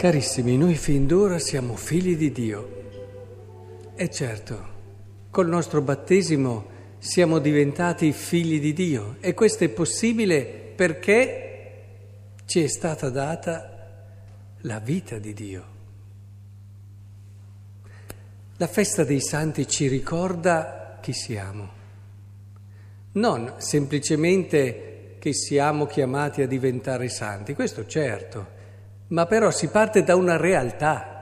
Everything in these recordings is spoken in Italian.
Carissimi, noi fin d'ora siamo figli di Dio. E certo, col nostro battesimo siamo diventati figli di Dio e questo è possibile perché ci è stata data la vita di Dio. La festa dei santi ci ricorda chi siamo, non semplicemente che siamo chiamati a diventare santi, questo certo ma però si parte da una realtà.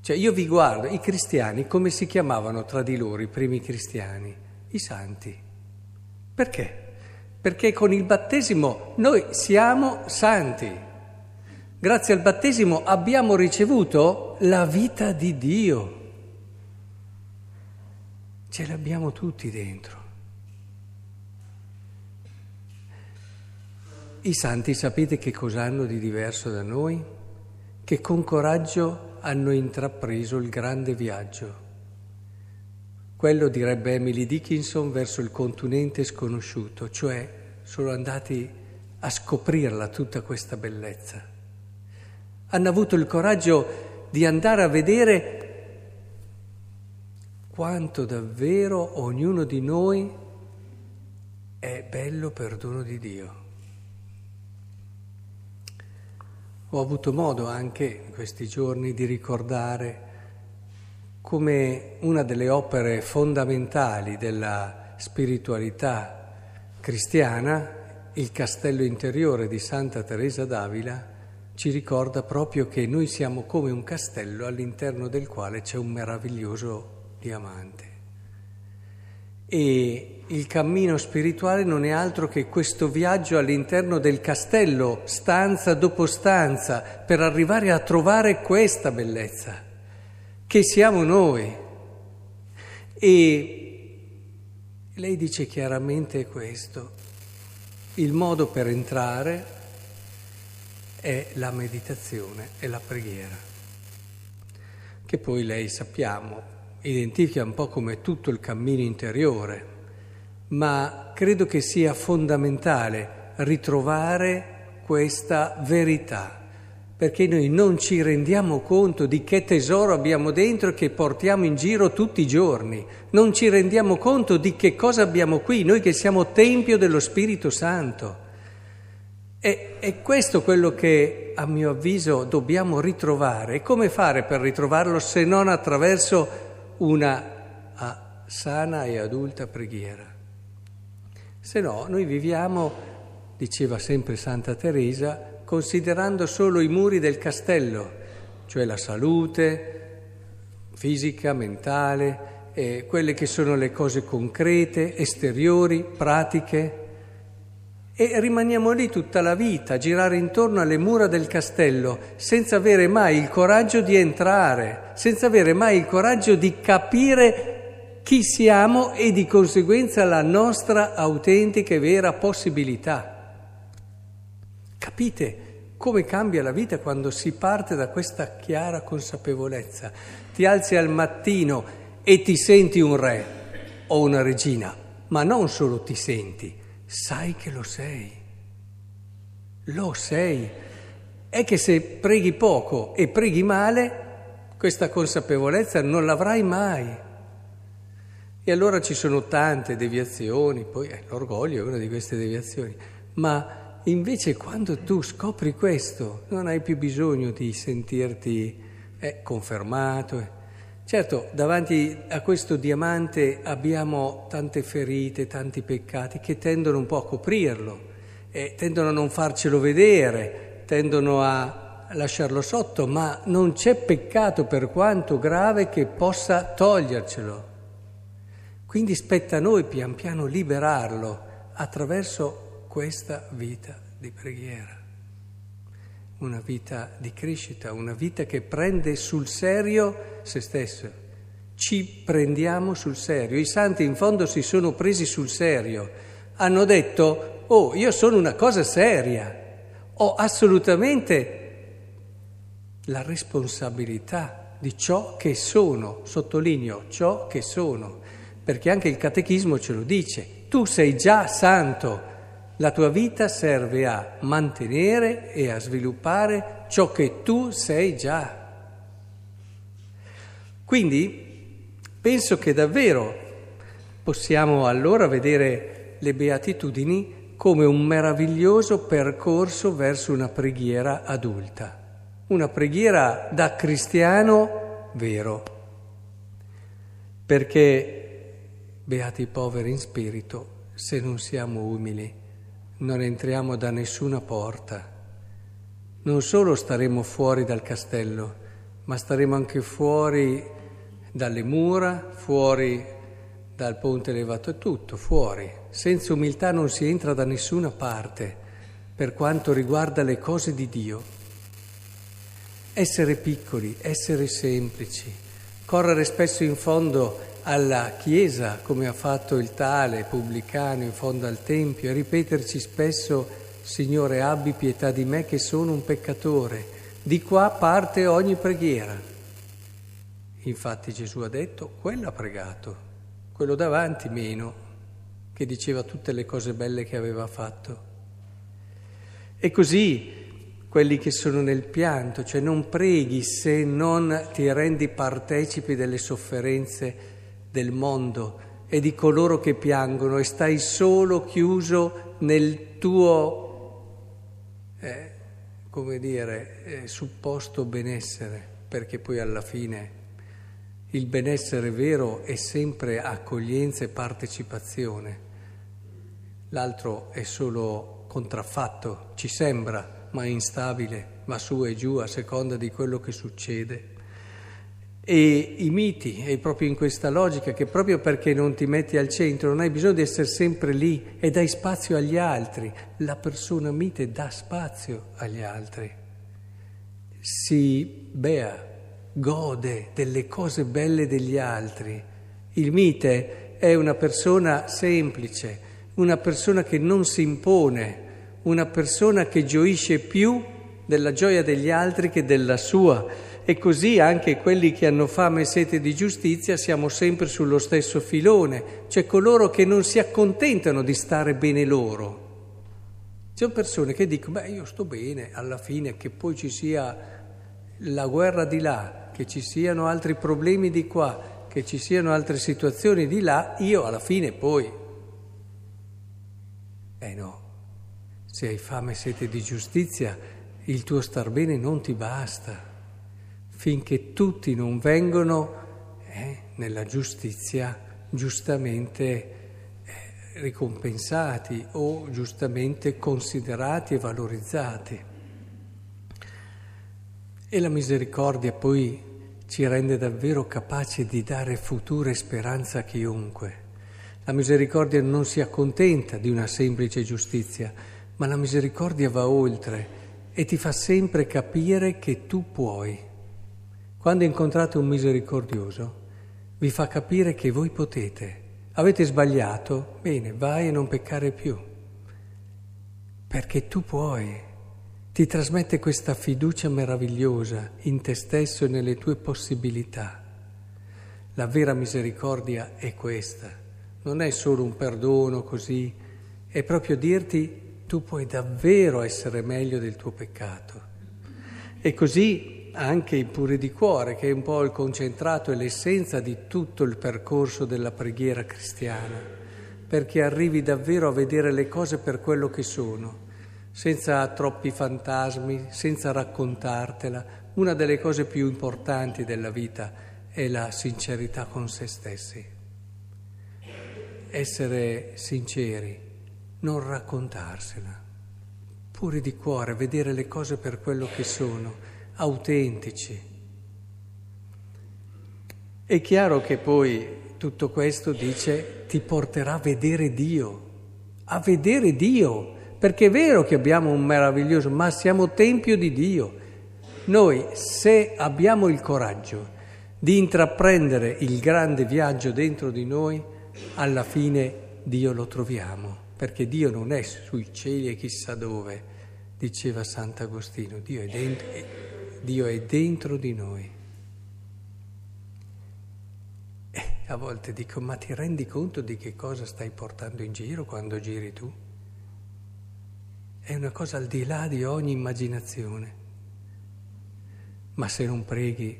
Cioè io vi guardo, i cristiani come si chiamavano tra di loro, i primi cristiani? I santi. Perché? Perché con il battesimo noi siamo santi. Grazie al battesimo abbiamo ricevuto la vita di Dio. Ce l'abbiamo tutti dentro. I santi sapete che cosa hanno di diverso da noi? Che con coraggio hanno intrapreso il grande viaggio. Quello direbbe Emily Dickinson verso il continente sconosciuto, cioè sono andati a scoprirla tutta questa bellezza. Hanno avuto il coraggio di andare a vedere quanto davvero ognuno di noi è bello per dono di Dio. Ho avuto modo anche in questi giorni di ricordare come una delle opere fondamentali della spiritualità cristiana, il castello interiore di Santa Teresa d'Avila, ci ricorda proprio che noi siamo come un castello all'interno del quale c'è un meraviglioso diamante. E il cammino spirituale non è altro che questo viaggio all'interno del castello, stanza dopo stanza, per arrivare a trovare questa bellezza, che siamo noi. E lei dice chiaramente questo, il modo per entrare è la meditazione e la preghiera, che poi lei sappiamo identifica un po' come tutto il cammino interiore, ma credo che sia fondamentale ritrovare questa verità, perché noi non ci rendiamo conto di che tesoro abbiamo dentro e che portiamo in giro tutti i giorni, non ci rendiamo conto di che cosa abbiamo qui, noi che siamo Tempio dello Spirito Santo. E, è questo quello che a mio avviso dobbiamo ritrovare. E come fare per ritrovarlo se non attraverso una sana e adulta preghiera. Se no, noi viviamo, diceva sempre Santa Teresa, considerando solo i muri del castello, cioè la salute fisica, mentale, eh, quelle che sono le cose concrete, esteriori, pratiche, e rimaniamo lì tutta la vita, a girare intorno alle mura del castello, senza avere mai il coraggio di entrare, senza avere mai il coraggio di capire chi siamo e di conseguenza la nostra autentica e vera possibilità. Capite come cambia la vita quando si parte da questa chiara consapevolezza? Ti alzi al mattino e ti senti un re o una regina, ma non solo ti senti sai che lo sei. Lo sei. È che se preghi poco e preghi male, questa consapevolezza non l'avrai mai. E allora ci sono tante deviazioni, poi eh, l'orgoglio è una di queste deviazioni, ma invece quando tu scopri questo non hai più bisogno di sentirti eh, confermato. Eh. Certo, davanti a questo diamante abbiamo tante ferite, tanti peccati che tendono un po' a coprirlo, e tendono a non farcelo vedere, tendono a lasciarlo sotto, ma non c'è peccato per quanto grave che possa togliercelo. Quindi spetta a noi pian piano liberarlo attraverso questa vita di preghiera una vita di crescita, una vita che prende sul serio se stesso. Ci prendiamo sul serio. I santi in fondo si sono presi sul serio. Hanno detto, oh, io sono una cosa seria. Ho assolutamente la responsabilità di ciò che sono, sottolineo ciò che sono, perché anche il catechismo ce lo dice, tu sei già santo, la tua vita serve a mantenere e a sviluppare ciò che tu sei già. Quindi penso che davvero possiamo allora vedere le beatitudini come un meraviglioso percorso verso una preghiera adulta, una preghiera da cristiano vero, perché beati i poveri in spirito, se non siamo umili, non entriamo da nessuna porta. Non solo staremo fuori dal castello, ma staremo anche fuori dalle mura, fuori dal ponte elevato, è tutto fuori. Senza umiltà non si entra da nessuna parte per quanto riguarda le cose di Dio. Essere piccoli, essere semplici, correre spesso in fondo alla Chiesa, come ha fatto il tale pubblicano in fondo al Tempio, e ripeterci spesso, Signore, abbi pietà di me che sono un peccatore. Di qua parte ogni preghiera. Infatti Gesù ha detto, quello ha pregato, quello davanti meno, che diceva tutte le cose belle che aveva fatto. E così quelli che sono nel pianto, cioè non preghi se non ti rendi partecipi delle sofferenze del mondo e di coloro che piangono e stai solo chiuso nel tuo, eh, come dire, eh, supposto benessere, perché poi alla fine il benessere vero è sempre accoglienza e partecipazione, l'altro è solo contraffatto, ci sembra, ma è instabile, va su e giù a seconda di quello che succede. E i miti è proprio in questa logica che proprio perché non ti metti al centro non hai bisogno di essere sempre lì e dai spazio agli altri. La persona mite dà spazio agli altri. Si bea, gode delle cose belle degli altri. Il mite è una persona semplice, una persona che non si impone, una persona che gioisce più della gioia degli altri che della sua e così anche quelli che hanno fame e sete di giustizia siamo sempre sullo stesso filone, cioè coloro che non si accontentano di stare bene loro. Ci sono persone che dicono, beh io sto bene, alla fine che poi ci sia la guerra di là, che ci siano altri problemi di qua, che ci siano altre situazioni di là, io alla fine poi... Eh no, se hai fame e sete di giustizia, il tuo star bene non ti basta finché tutti non vengono eh, nella giustizia giustamente eh, ricompensati o giustamente considerati e valorizzati. E la misericordia poi ci rende davvero capaci di dare futura speranza a chiunque. La misericordia non si accontenta di una semplice giustizia, ma la misericordia va oltre e ti fa sempre capire che tu puoi. Quando incontrate un misericordioso, vi fa capire che voi potete. Avete sbagliato? Bene, vai e non peccare più. Perché tu puoi. Ti trasmette questa fiducia meravigliosa in te stesso e nelle tue possibilità. La vera misericordia è questa. Non è solo un perdono così, è proprio dirti tu puoi davvero essere meglio del tuo peccato. E così anche i puri di cuore, che è un po' il concentrato e l'essenza di tutto il percorso della preghiera cristiana, perché arrivi davvero a vedere le cose per quello che sono, senza troppi fantasmi, senza raccontartela. Una delle cose più importanti della vita è la sincerità con se stessi. Essere sinceri, non raccontarsela, puri di cuore, vedere le cose per quello che sono autentici. È chiaro che poi tutto questo dice ti porterà a vedere Dio, a vedere Dio, perché è vero che abbiamo un meraviglioso, ma siamo tempio di Dio. Noi se abbiamo il coraggio di intraprendere il grande viaggio dentro di noi, alla fine Dio lo troviamo, perché Dio non è sui cieli e chissà dove, diceva Sant'Agostino, Dio è dentro Dio è dentro di noi. E a volte dico, ma ti rendi conto di che cosa stai portando in giro quando giri tu? È una cosa al di là di ogni immaginazione. ma se non preghi,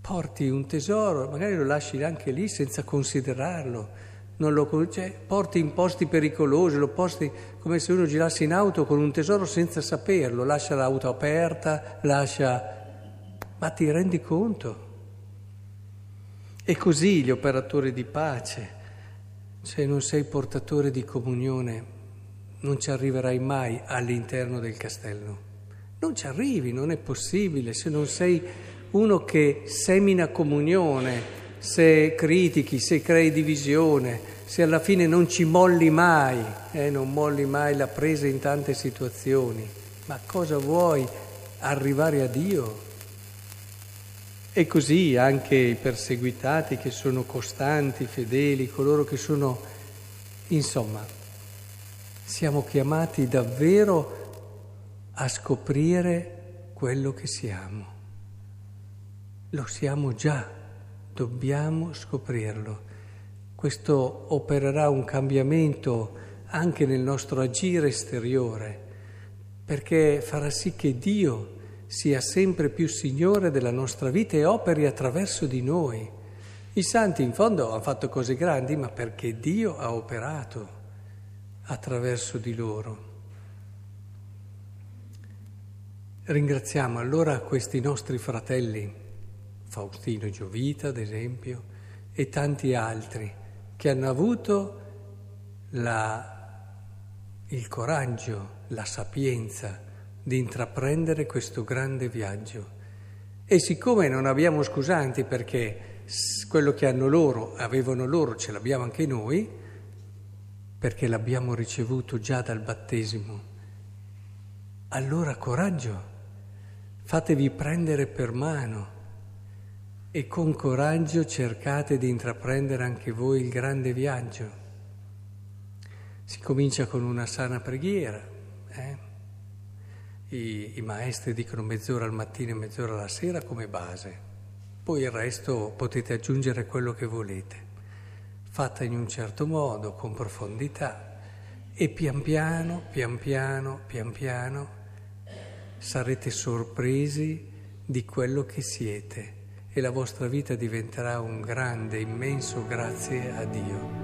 porti un tesoro, magari lo lasci anche lì senza considerarlo, lo, cioè, porti in posti pericolosi, lo posti come se uno girasse in auto con un tesoro senza saperlo, lascia l'auto aperta, lascia... ma ti rendi conto? E così gli operatori di pace, se non sei portatore di comunione, non ci arriverai mai all'interno del castello. Non ci arrivi, non è possibile, se non sei uno che semina comunione, se critichi, se crei divisione, se alla fine non ci molli mai, eh, non molli mai la presa in tante situazioni, ma cosa vuoi? Arrivare a Dio? E così anche i perseguitati che sono costanti, fedeli, coloro che sono, insomma, siamo chiamati davvero a scoprire quello che siamo. Lo siamo già dobbiamo scoprirlo. Questo opererà un cambiamento anche nel nostro agire esteriore, perché farà sì che Dio sia sempre più Signore della nostra vita e operi attraverso di noi. I santi in fondo hanno fatto cose grandi, ma perché Dio ha operato attraverso di loro. Ringraziamo allora questi nostri fratelli Faustino Giovita ad esempio, e tanti altri che hanno avuto la, il coraggio, la sapienza di intraprendere questo grande viaggio. E siccome non abbiamo scusanti perché quello che hanno loro, avevano loro, ce l'abbiamo anche noi, perché l'abbiamo ricevuto già dal battesimo, allora coraggio, fatevi prendere per mano e con coraggio cercate di intraprendere anche voi il grande viaggio. Si comincia con una sana preghiera. Eh? I, I, maestri dicono mezz'ora al mattino e mezz'ora alla sera come base, poi il resto potete aggiungere quello che volete, fatta in un certo modo, con profondità e pian piano, pian piano, pian piano sarete sorpresi di quello che siete e la vostra vita diventerà un grande, immenso grazie a Dio.